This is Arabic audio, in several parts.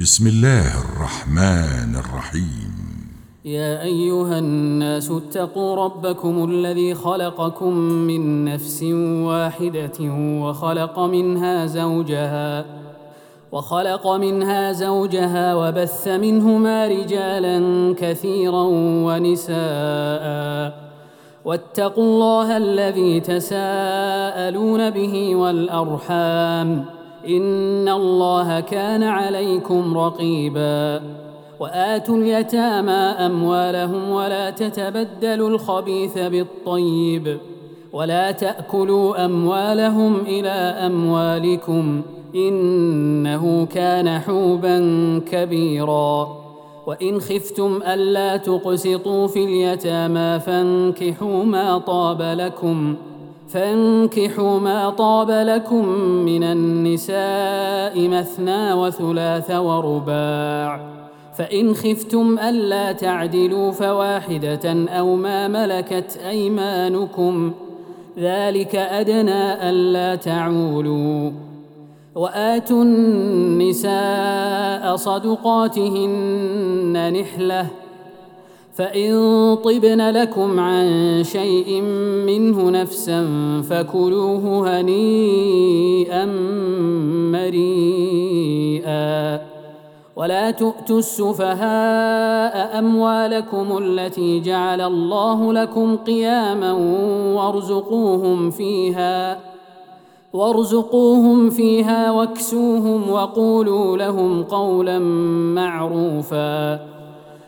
بسم الله الرحمن الرحيم. يا أيها الناس اتقوا ربكم الذي خلقكم من نفس واحدة وخلق منها زوجها وخلق منها زوجها وبث منهما رجالا كثيرا ونساء. واتقوا الله الذي تساءلون به والأرحام. إن الله كان عليكم رقيبا. وآتوا اليتامى أموالهم ولا تتبدلوا الخبيث بالطيب. ولا تأكلوا أموالهم إلى أموالكم إنه كان حوبا كبيرا. وإن خفتم ألا تقسطوا في اليتامى فانكحوا ما طاب لكم فانكحوا ما طاب لكم من النساء مثنى وثلاث ورباع. فإن خفتم ألا تعدلوا فواحدة أو ما ملكت أيمانكم. ذلك أدنى ألا تعولوا. وآتوا النساء صدقاتهن نحلة. فإن طبن لكم عن شيء منه نفسا فكلوه هنيئا مريئا. ولا تؤتوا السفهاء أموالكم التي جعل الله لكم قياما وارزقوهم فيها وارزقوهم فيها واكسوهم وقولوا لهم قولا معروفا.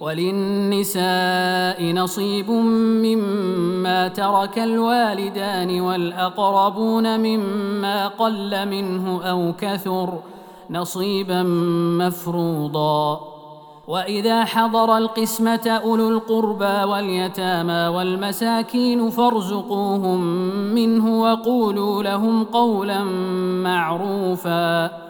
وللنساء نصيب مما ترك الوالدان والأقربون مما قل منه أو كثر نصيبا مفروضا. وإذا حضر القسمة أولو القربى واليتامى والمساكين فارزقوهم منه وقولوا لهم قولا معروفا.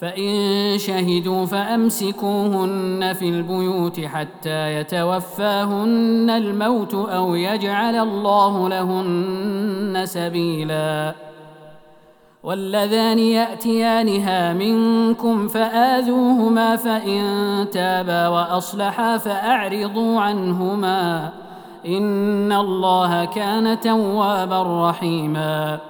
فإن شهدوا فأمسكوهن في البيوت حتى يتوفاهن الموت أو يجعل الله لهن سبيلا. واللذان يأتيانها منكم فآذوهما فإن تابا وأصلحا فأعرضوا عنهما. إن الله كان توابا رحيماً.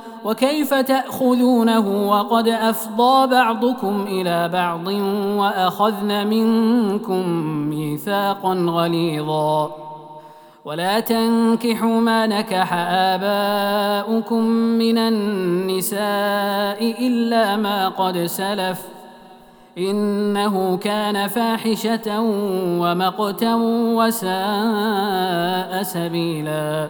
وكيف تأخذونه وقد أفضى بعضكم إلى بعض وأخذن منكم ميثاقا غليظا. ولا تنكحوا ما نكح آباؤكم من النساء إلا ما قد سلف. إنه كان فاحشة ومقتا وساء سبيلا.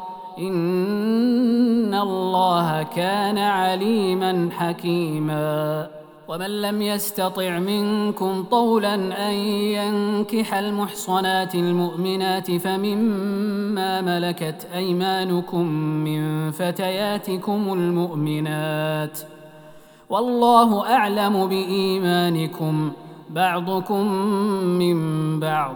إن الله كان عليما حكيما. ومن لم يستطع منكم طولا أن ينكح المحصنات المؤمنات فمما ملكت أيمانكم من فتياتكم المؤمنات ۖ. والله أعلم بإيمانكم بعضكم من بعض.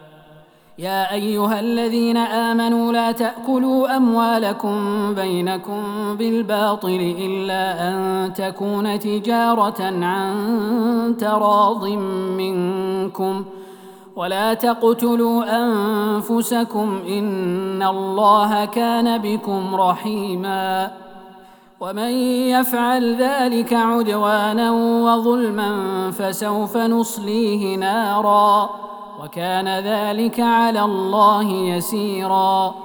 يا أيها الذين آمنوا لا تأكلوا أموالكم بينكم بالباطل إلا أن تكون تجارة عن تراض منكم ولا تقتلوا أنفسكم إن الله كان بكم رحيما ومن يفعل ذلك عدوانا وظلما فسوف نصليه نارا وكان ذلك على الله يسيرا.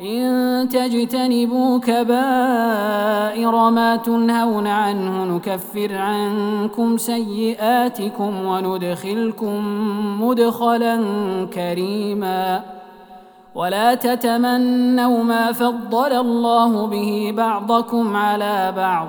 إن تجتنبوا كبائر ما تنهون عنه نكفر عنكم سيئاتكم وندخلكم مدخلا كريما. ولا تتمنوا ما فضل الله به بعضكم على بعض.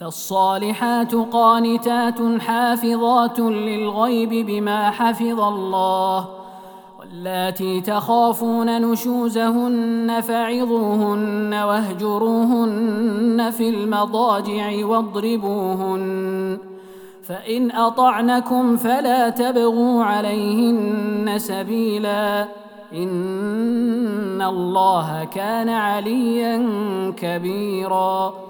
فالصالحات قانتات حافظات للغيب بما حفظ الله واللاتي تخافون نشوزهن فعظوهن واهجروهن في المضاجع واضربوهن فإن أطعنكم فلا تبغوا عليهن سبيلا إن الله كان عليا كبيرا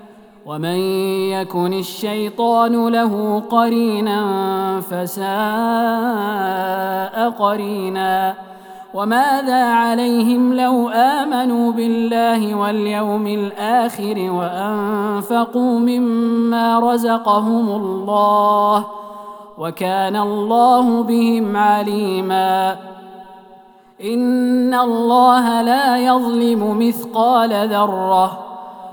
ومن يكن الشيطان له قرينا فساء قرينا وماذا عليهم لو آمنوا بالله واليوم الآخر وأنفقوا مما رزقهم الله وكان الله بهم عليما إن الله لا يظلم مثقال ذرة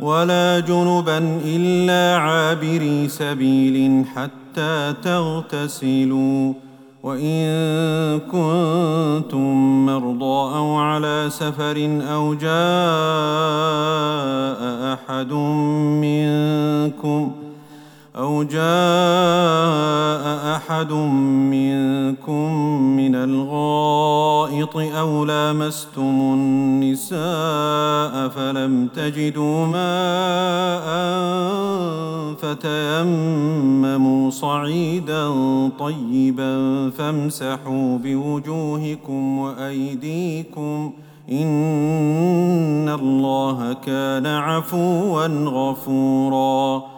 ولا جنبا إلا عابري سبيل حتى تغتسلوا وإن كنتم مرضى أو على سفر أو جاء أحد منكم أو جاء أحد منكم من الغائط أو لامستم النساء فلم تجدوا ماء فتيمموا صعيدا طيبا فامسحوا بوجوهكم وأيديكم إن الله كان عفوا غفوراً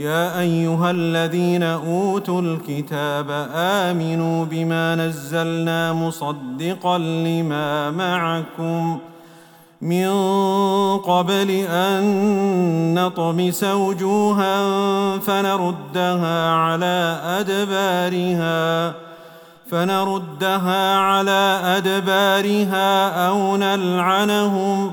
يا أيها الذين أوتوا الكتاب آمنوا بما نزلنا مصدقا لما معكم من قبل أن نطمس وجوها فنردها على أدبارها فنردها على أدبارها أو نلعنهم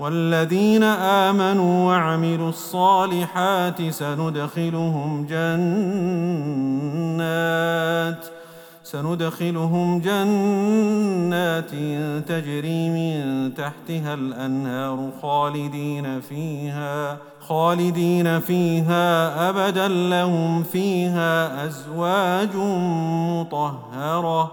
والذين آمنوا وعملوا الصالحات سندخلهم جنات سندخلهم جنات تجري من تحتها الأنهار خالدين فيها خالدين فيها ابدا لهم فيها أزواج مطهرة.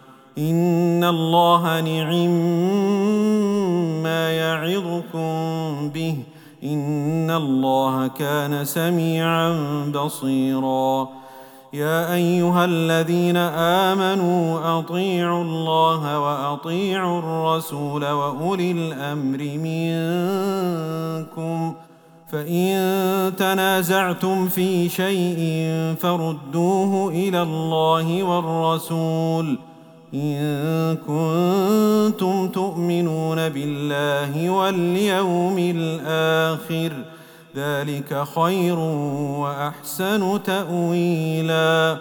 ان الله نعم ما يعظكم به ان الله كان سميعا بصيرا. يا ايها الذين امنوا اطيعوا الله واطيعوا الرسول واولي الامر منكم فان تنازعتم في شيء فردوه إلى الله والرسول إن كنتم تؤمنون بالله واليوم الآخر ذلك خير وأحسن تأويلا.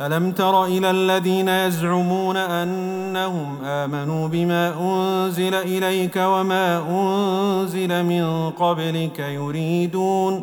ألم تر إلى الذين يزعمون أنهم آمنوا بما أنزل إليك وما أنزل من قبلك يريدون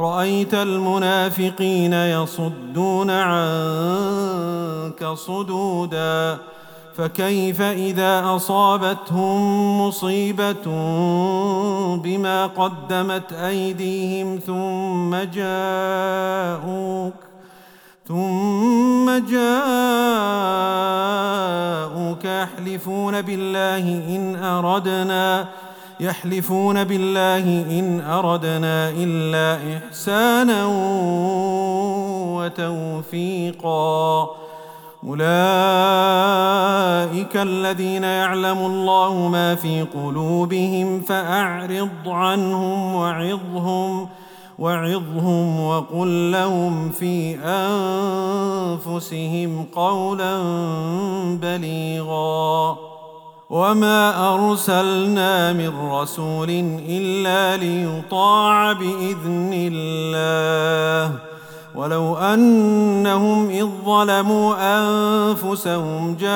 رأيت المنافقين يصدون عنك صدودا فكيف إذا أصابتهم مصيبة بما قدمت أيديهم ثم جاءوك ثم جاءوك يحلفون بالله إن أردنا يحلفون بالله إن أردنا إلا إحسانا وتوفيقا. أولئك الذين يعلم الله ما في قلوبهم فأعرض عنهم وعظهم وعظهم وقل لهم في أنفسهم قولا بليغا. وما ارسلنا من رسول الا ليطاع باذن الله ولو انهم اذ ظلموا انفسهم جاءوك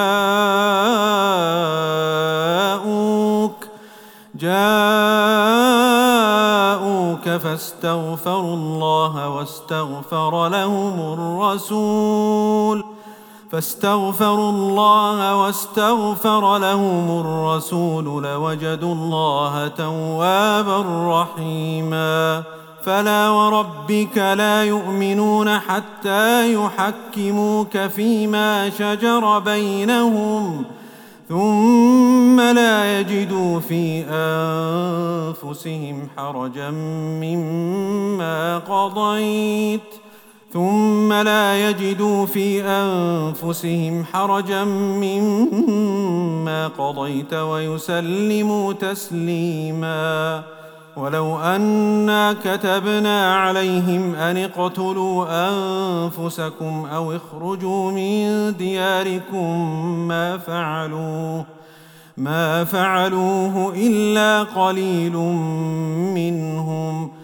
جاءوك فاستغفروا الله واستغفر لهم الرسول فاستغفروا الله واستغفر لهم الرسول لوجدوا الله توابا رحيما. فلا وربك لا يؤمنون حتى يحكموك فيما شجر بينهم ثم لا يجدوا في أنفسهم حرجا مما قضيت. ثم لا يجدوا في أنفسهم حرجا مما قضيت ويسلموا تسليما. ولو أنا كتبنا عليهم أن اقتلوا أنفسكم أو اخرجوا من دياركم ما فعلوه ما فعلوه إلا قليل منهم.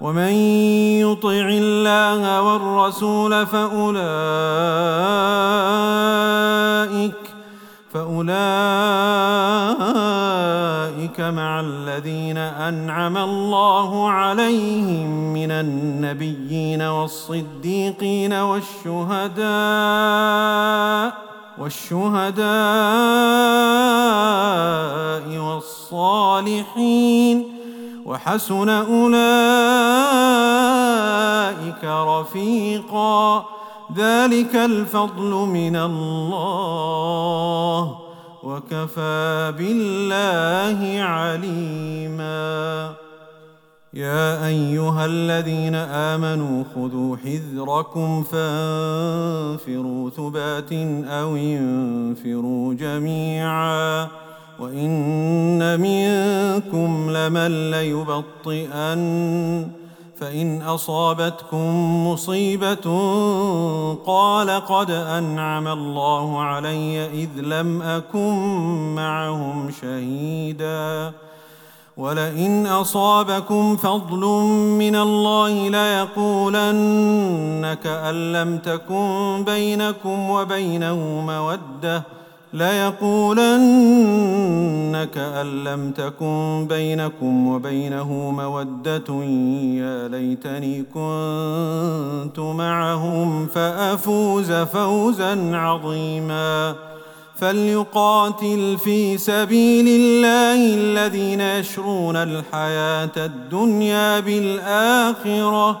ومن يطع الله والرسول فاولئك فأولئك مع الذين أنعم الله عليهم من النبيين والصديقين والشهداء والشهداء والصالحين وحسن أولئك رفيقا. ذلك الفضل من الله وكفى بالله عليما. يا أيها الذين آمنوا خذوا حذركم فانفروا ثبات أو انفروا جميعا. وان منكم لمن ليبطئن فان اصابتكم مصيبه قال قد انعم الله علي اذ لم اكن معهم شهيدا ولئن اصابكم فضل من الله ليقولن كان لم تكن بينكم وبينه موده ليقولن كأن لم تكن بينكم وبينه مودة يا ليتني كنت معهم فأفوز فوزا عظيما. فليقاتل في سبيل الله الذين يشرون الحياة الدنيا بالآخرة.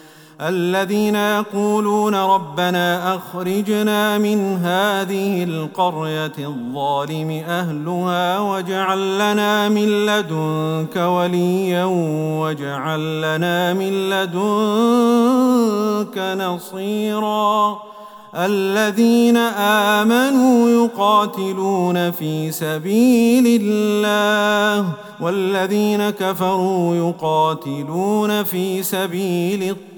الذين يقولون ربنا أخرجنا من هذه القرية الظالم أهلها واجعل لنا من لدنك وليا واجعل لنا من لدنك نصيرا. الذين آمنوا يقاتلون في سبيل الله والذين كفروا يقاتلون في سبيل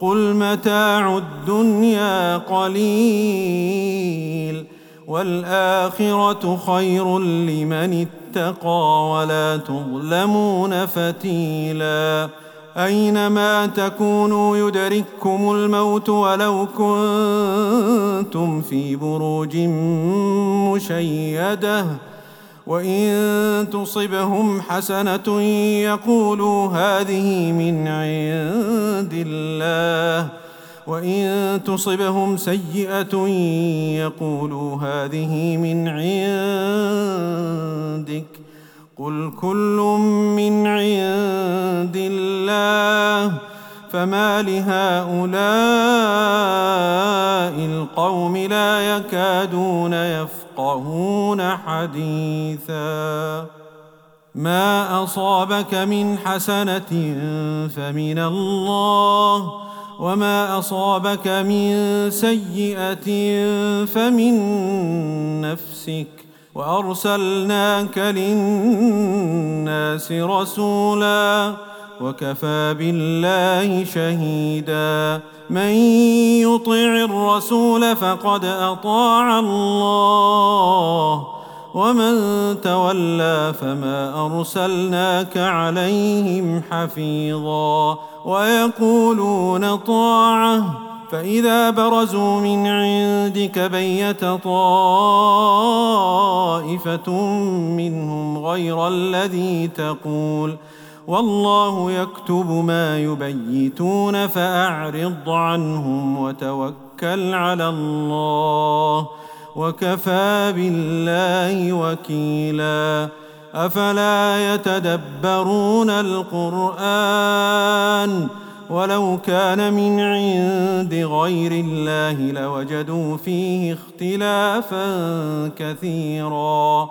قل متاع الدنيا قليل والاخره خير لمن اتقى ولا تظلمون فتيلا اينما تكونوا يدرككم الموت ولو كنتم في بروج مشيده وإن تصبهم حسنة يقولوا هذه من عند الله. وإن تصبهم سيئة يقولوا هذه من عندك. قل كل من عند الله. فما لهؤلاء القوم لا يكادون يفقهون حديثا. ما أصابك من حسنة فمن الله وما أصابك من سيئة فمن نفسك. وأرسلناك للناس رسولا. وكفى بالله شهيدا. من يطع الرسول فقد أطاع الله ومن تولى فما أرسلناك عليهم حفيظا. ويقولون طاعة فإذا برزوا من عندك بيت طائفة منهم غير الذي تقول. والله يكتب ما يبيتون فأعرض عنهم وتوكل على الله وكفى بالله وكيلا. أفلا يتدبرون القرآن؟ ولو كان من عند غير الله لوجدوا فيه اختلافا كثيرا.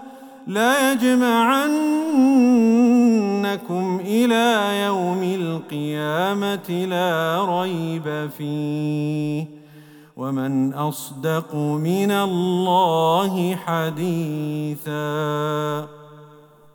لا يجمعنكم إلى يوم القيامه لا ريب فيه ومن اصدق من الله حديثا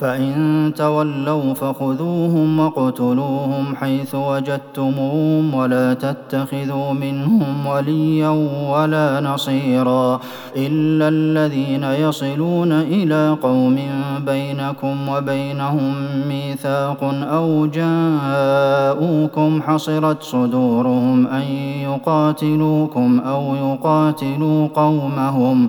فإن تولوا فخذوهم واقتلوهم حيث وجدتموهم ولا تتخذوا منهم وليا ولا نصيرا إلا الذين يصلون إلى قوم بينكم وبينهم ميثاق أو جاءوكم حصرت صدورهم أن يقاتلوكم أو يقاتلوا قومهم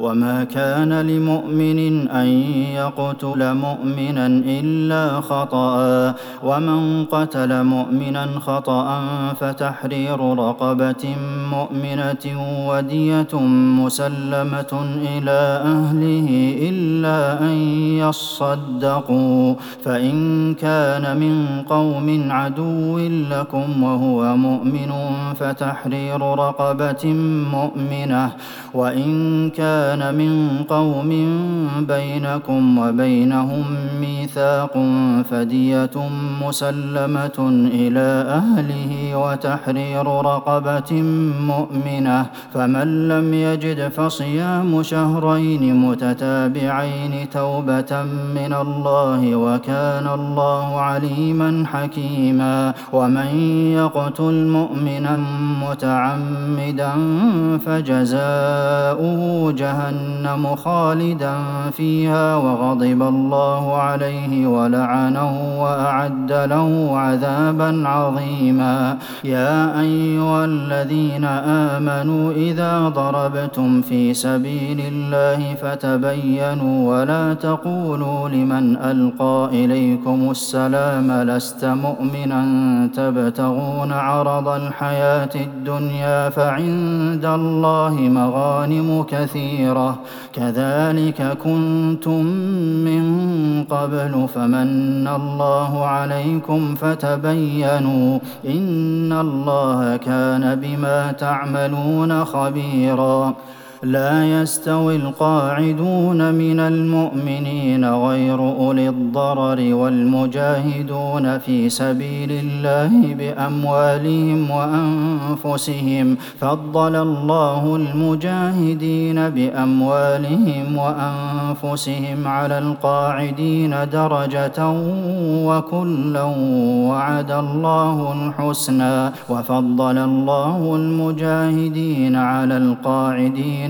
وما كان لمؤمن ان يقتل مؤمنا الا خطا ومن قتل مؤمنا خطا فتحرير رقبه مؤمنه وديه مسلمه إلى اهله الا ان يصدقوا فان كان من قوم عدو لكم وهو مؤمن فتحرير رقبه مؤمنه وان كان كان من قوم بينكم وبينهم ميثاق فدية مسلمة إلى أهله وتحرير رقبة مؤمنة فمن لم يجد فصيام شهرين متتابعين توبة من الله وكان الله عليما حكيما ومن يقتل مؤمنا متعمدا فجزاؤه جهنم جهنم خالدا فيها وغضب الله عليه ولعنه وأعد له عذابا عظيما. يا أيها الذين آمنوا إذا ضربتم في سبيل الله فتبينوا ولا تقولوا لمن ألقى إليكم السلام لست مؤمنا تبتغون عرض الحياة الدنيا فعند الله مغانم كثيرة. كثيرة كذلك كنتم من قبل فمن الله عليكم فتبينوا إن الله كان بما تعملون خبيراً. لا يستوي القاعدون من المؤمنين غير أولي الضرر والمجاهدون في سبيل الله بأموالهم وأنفسهم. فضل الله المجاهدين بأموالهم وأنفسهم على القاعدين درجة وكلا وعد الله الحسنى. وفضل الله المجاهدين على القاعدين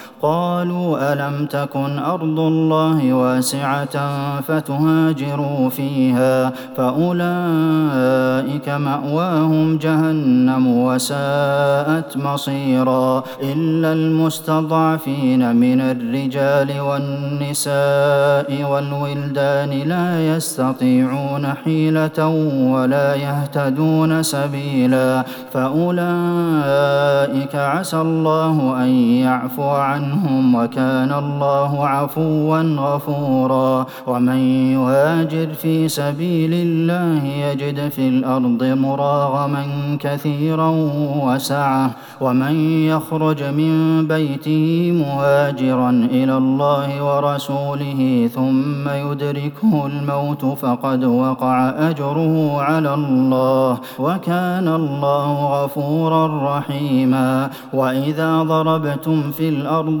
قالوا ألم تكن أرض الله واسعة فتهاجروا فيها فأولئك مأواهم جهنم وساءت مصيرا إلا المستضعفين من الرجال والنساء والولدان لا يستطيعون حيلة ولا يهتدون سبيلا فأولئك عسى الله أن يعفو عنهم وكان الله عفوا غفورا ومن يهاجر في سبيل الله يجد في الأرض مراغما كثيرا وسعة ومن يخرج من بيته مهاجرا إلى الله ورسوله ثم يدركه الموت فقد وقع أجره على الله وكان الله غفورا رحيما وإذا ضربتم في الأرض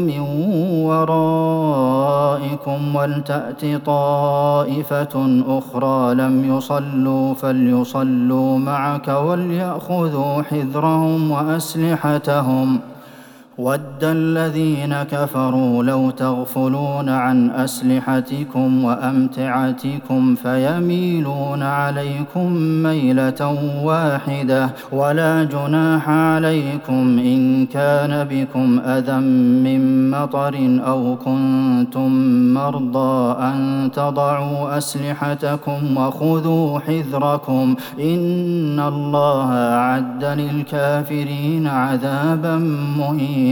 من ورائكم ولتأت طائفة أخرى لم يصلوا فليصلوا معك وليأخذوا حذرهم وأسلحتهم. ود الذين كفروا لو تغفلون عن أسلحتكم وأمتعتكم فيميلون عليكم ميلة واحدة ولا جناح عليكم إن كان بكم أذى من مطر أو كنتم مرضى أن تضعوا أسلحتكم وخذوا حذركم إن الله أعد للكافرين عذابا مهينا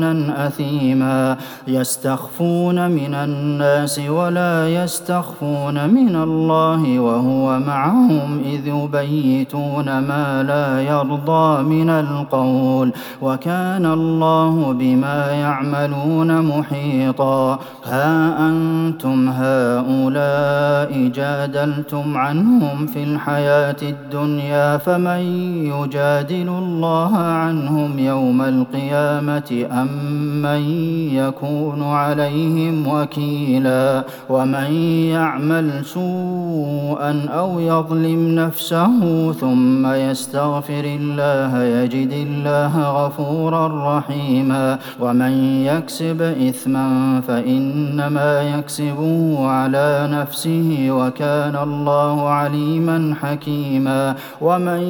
بهتانا اثيما يستخفون من الناس ولا يستخفون من الله وهو معهم اذ يبيتون ما لا يرضى من القول وكان الله بما يعملون محيطا ها أنتم هؤلاء جادلتم عنهم في الحياة الدنيا فمن يجادل الله عنهم يوم القيامه ام من يكون عليهم وكيلا ومن يعمل سوءا أو يظلم نفسه ثم يستغفر الله يجد الله غفورا رحيما ومن يكسب اثما فانما يكسبه على نفسه وكان الله عليما حكيما ومن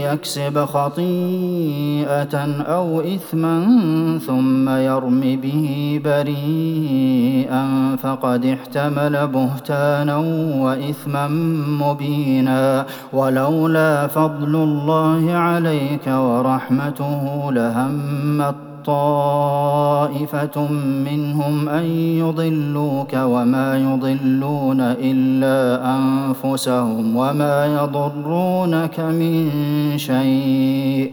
يكسب خطيئه أو اثما ثم ثم يرم به بريئا فقد احتمل بهتانا وإثما مبينا. ولولا فضل الله عليك ورحمته لهمت طائفة منهم أن يضلوك وما يضلون إلا أنفسهم وما يضرونك من شيء.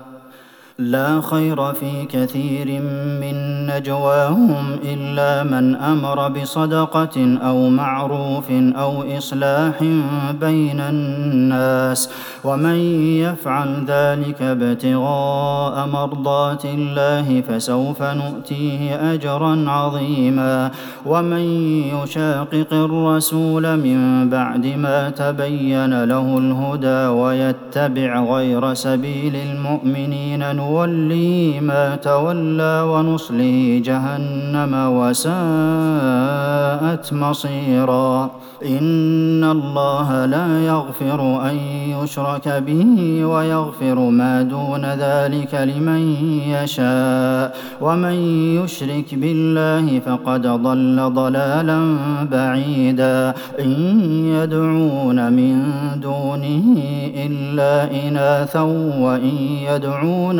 لا خير في كثير من نجواهم إلا من أمر بصدقة أو معروف أو إصلاح بين الناس ومن يفعل ذلك ابتغاء مرضات الله فسوف نؤتيه أجرا عظيما ومن يشاقق الرسول من بعد ما تبين له الهدى ويتبع غير سبيل المؤمنين نوليه ما تولى ونصليه جهنم وساءت مصيرا. إن الله لا يغفر أن يشرك به ويغفر ما دون ذلك لمن يشاء. ومن يشرك بالله فقد ضل ضلالا بعيدا. إن يدعون من دونه إلا إناثا وإن يدعون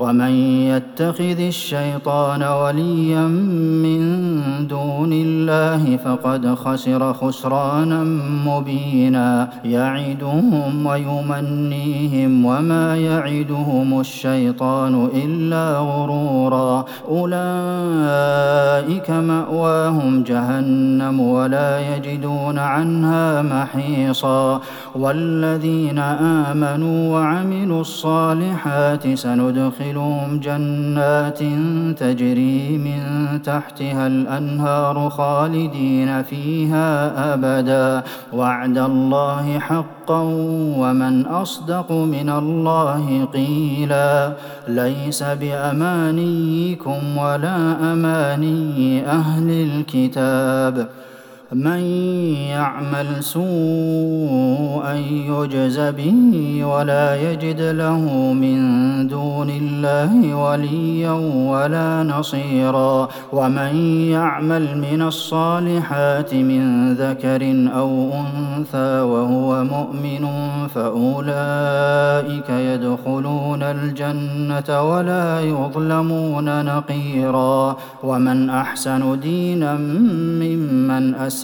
ومن يتخذ الشيطان وليا من دون الله فقد خسر خسرانا مبينا. يعدهم ويمنيهم وما يعدهم الشيطان إلا غرورا. أولئك مأواهم جهنم ولا يجدون عنها محيصا. والذين آمنوا وعملوا الصالحات سندخل وندخلهم جنات تجري من تحتها الأنهار خالدين فيها أبدا. وعد الله حقا ومن أصدق من الله قيلا. ليس بأمانيكم ولا أماني أهل الكتاب. من يعمل سوءا يجز به ولا يجد له من دون الله وليا ولا نصيرا. ومن يعمل من الصالحات من ذكر أو أنثى وهو مؤمن فأولئك يدخلون الجنة ولا يظلمون نقيرا. ومن أحسن دينا ممن أسلم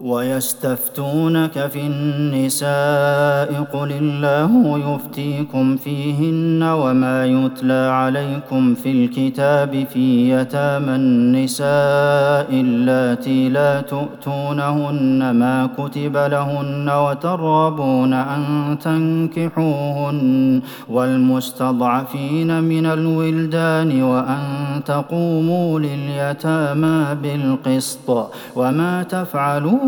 ويستفتونك في النساء قل الله يفتيكم فيهن وما يتلى عليكم في الكتاب في يتامى النساء اللاتي لا تؤتونهن ما كتب لهن وترغبون أن تنكحوهن والمستضعفين من الولدان وأن تقوموا لليتامى بالقسط وما تفعلوا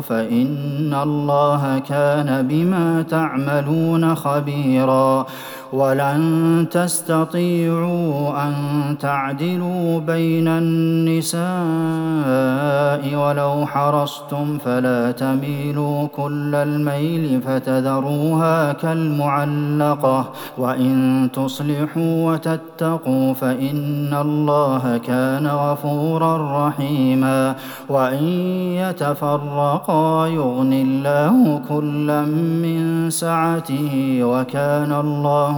فإن الله كان بما تعملون خبيرا. ولن تستطيعوا أن تعدلوا بين النساء ولو حرصتم فلا تميلوا كل الميل فتذروها كالمعلقة وإن تصلحوا وتتقوا فإن الله كان غفورا رحيما وإن يتفرقا يغني الله كلا من سعته وكان الله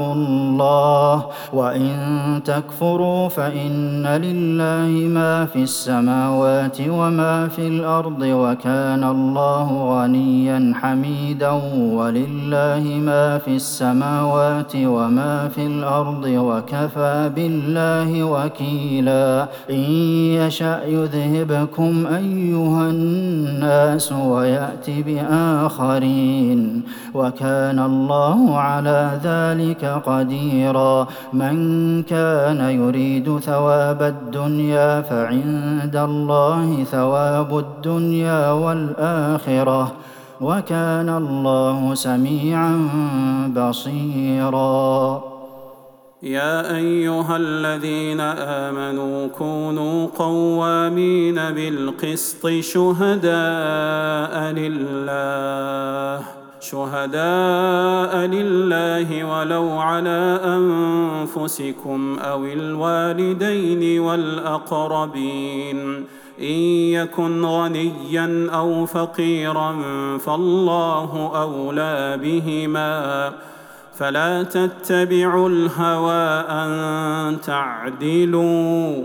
الله وإن تكفروا فإن لله ما في السماوات وما في الأرض وكان الله غنيا حميدا ولله ما في السماوات وما في الأرض وكفى بالله وكيلا إن يشأ يذهبكم أيها الناس ويات بآخرين وكان الله على ذلك ذلك قديرا. من كان يريد ثواب الدنيا فعند الله ثواب الدنيا والآخرة وكان الله سميعا بصيرا. يا أيها الذين آمنوا كونوا قوامين بالقسط شهداء لله. شهداء لله ولو على انفسكم أو الوالدين والاقربين ان يكن غنيا أو فقيرا فالله اولى بهما فلا تتبعوا الهوى ان تعدلوا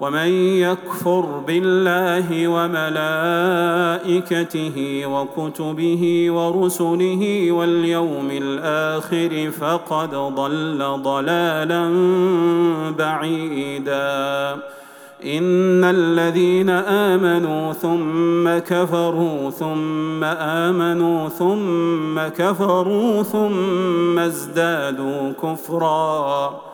ومن يكفر بالله وملائكته وكتبه ورسله واليوم الآخر فقد ضل ضلالا بعيدا. إن الذين آمنوا ثم كفروا ثم آمنوا ثم كفروا ثم ازدادوا كفرا.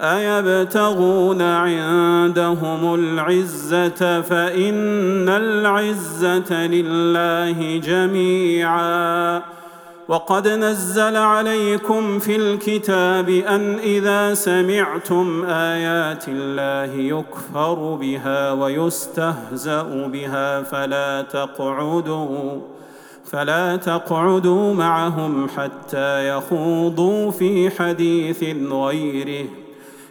أيبتغون عندهم العزة فإن العزة لله جميعا. وقد نزل عليكم في الكتاب أن إذا سمعتم آيات الله يكفر بها ويستهزأ بها فلا تقعدوا فلا تقعدوا معهم حتى يخوضوا في حديث غيره.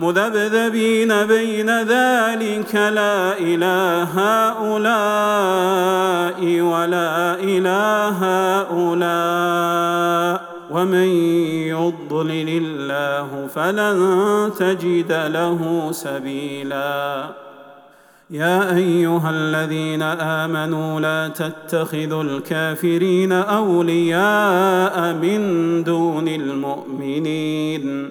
مذبذبين بين ذلك لا إله هؤلاء ولا إله هؤلاء ومن يضلل الله الله فلن تجد له سبيلا. يا أيها الذين آمنوا لا تتخذوا الكافرين أولياء من دون المؤمنين.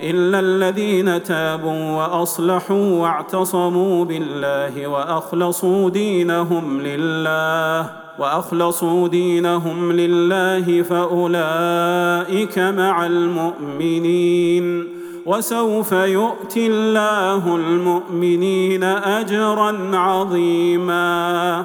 إلا الذين تابوا وأصلحوا واعتصموا بالله وأخلصوا دينهم لله وأخلصوا دينهم لله فأولئك مع المؤمنين وسوف يؤتي الله المؤمنين أجرا عظيما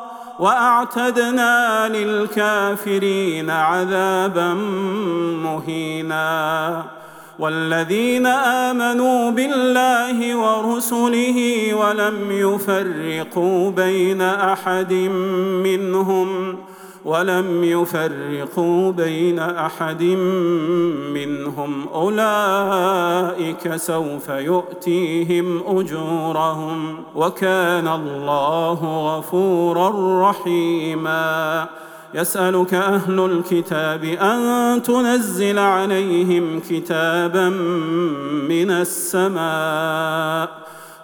وأعتدنا للكافرين عذابا مهينا. والذين آمنوا بالله ورسله ولم يفرقوا بين أحد منهم ولم يفرقوا بين أحد منهم. أولئك سوف يؤتيهم أجورهم وكان الله غفورا رحيما. يسألك أهل الكتاب أن تنزل عليهم كتابا من السماء.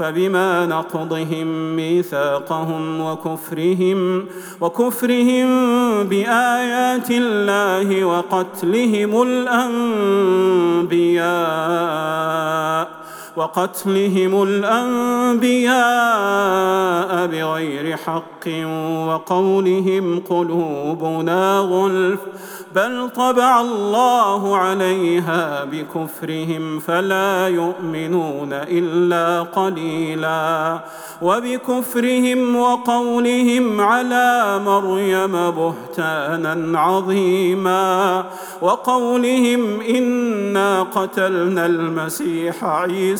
فبما نقضهم ميثاقهم وكفرهم وكفرهم بآيات الله وقتلهم الأنبياء. وقتلهم الأنبياء بغير حق وقولهم قلوبنا غلف بل طبع الله عليها بكفرهم فلا يؤمنون إلا قليلا. وبكفرهم وقولهم على مريم بهتانا عظيما. وقولهم إنا قتلنا المسيح عيسى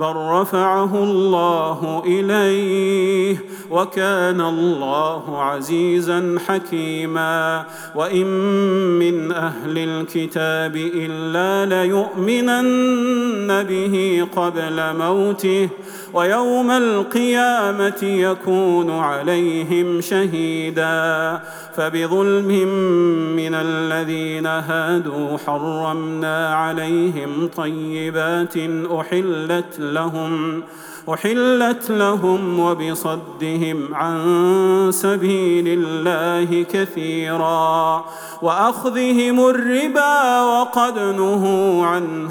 بل رفعه الله اليه وكان الله عزيزا حكيما وان من أهل الكتاب الا ليؤمنن به قبل موته ويوم القيامه يكون عليهم شهيدا فبظلم من الذين هادوا حرمنا عليهم طيبات احلت لهم أحلت لهم وبصدهم عن سبيل الله كثيرا وأخذهم الربا وقد نهوا عنه.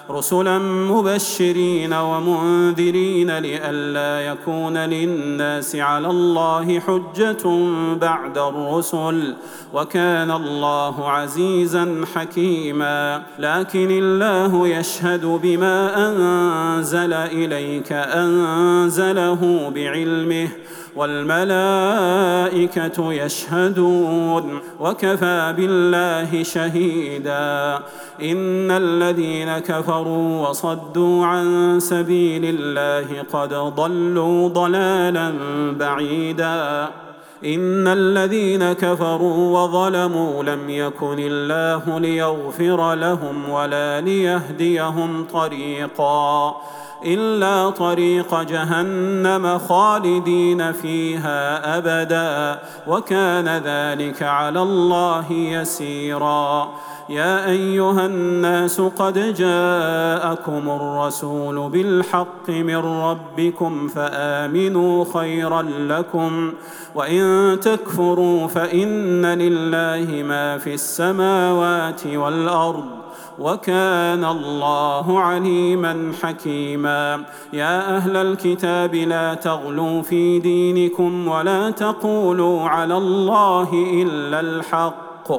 رسلا مبشرين ومنذرين لئلا يكون للناس على الله حجة بعد الرسل وكان الله عزيزا حكيما. لكن الله يشهد بما أنزل إليك أنزله بعلمه والملائكة يشهدون وكفى بالله شهيدا. إن الذين كفروا وصدوا عن سبيل الله قد ضلوا ضلالا بعيدا. إن الذين كفروا وظلموا لم يكن الله ليغفر لهم ولا ليهديهم طريقا. إلا طريق جهنم خالدين فيها أبدا وكان ذلك على الله يسيرا. يا أيها الناس قد جاءكم الرسول بالحق من ربكم فآمنوا خيرا لكم وإن تكفروا فإن لله ما في السماوات والأرض. وكان الله عليما حكيما. يا أهل الكتاب لا تغلوا في دينكم ولا تقولوا على الله إلا الحق.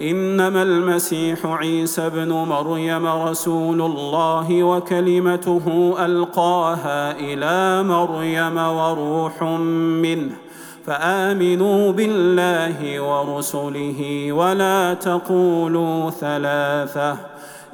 إنما المسيح عيسى ابن مريم رسول الله وكلمته ألقاها إلى مريم وروح منه. فآمنوا بالله ورسله ولا تقولوا ثلاثة.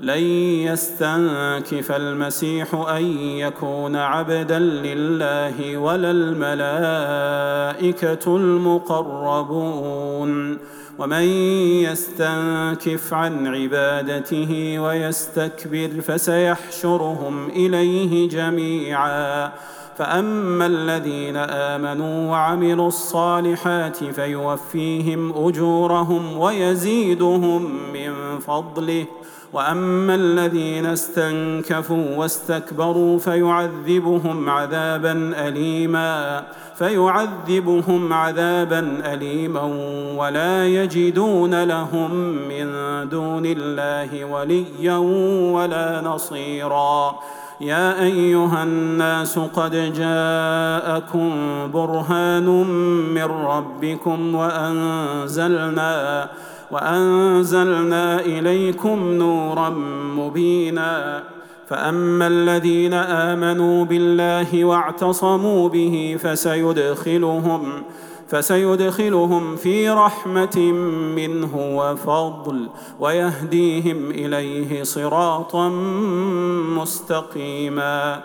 لن يستنكف المسيح أن يكون عبدا لله ولا الملائكة المقربون. ومن يستنكف عن عبادته ويستكبر فسيحشرهم إليه جميعا. فأما الذين آمنوا وعملوا الصالحات فيوفيهم أجورهم ويزيدهم من فضله. وأما الذين استنكفوا واستكبروا فيعذبهم عذابا اليما فيعذبهم عذابا اليما ولا يجدون لهم من دون الله وليا ولا نصيرا. يا أيها الناس قد جاءكم برهان من ربكم وأنزلنا وأنزلنا إليكم نورا مبينا. فأما الذين آمنوا بالله واعتصموا به فسيدخلهم فسيدخلهم في رحمة منه وفضل ويهديهم إليه صراطا مستقيما.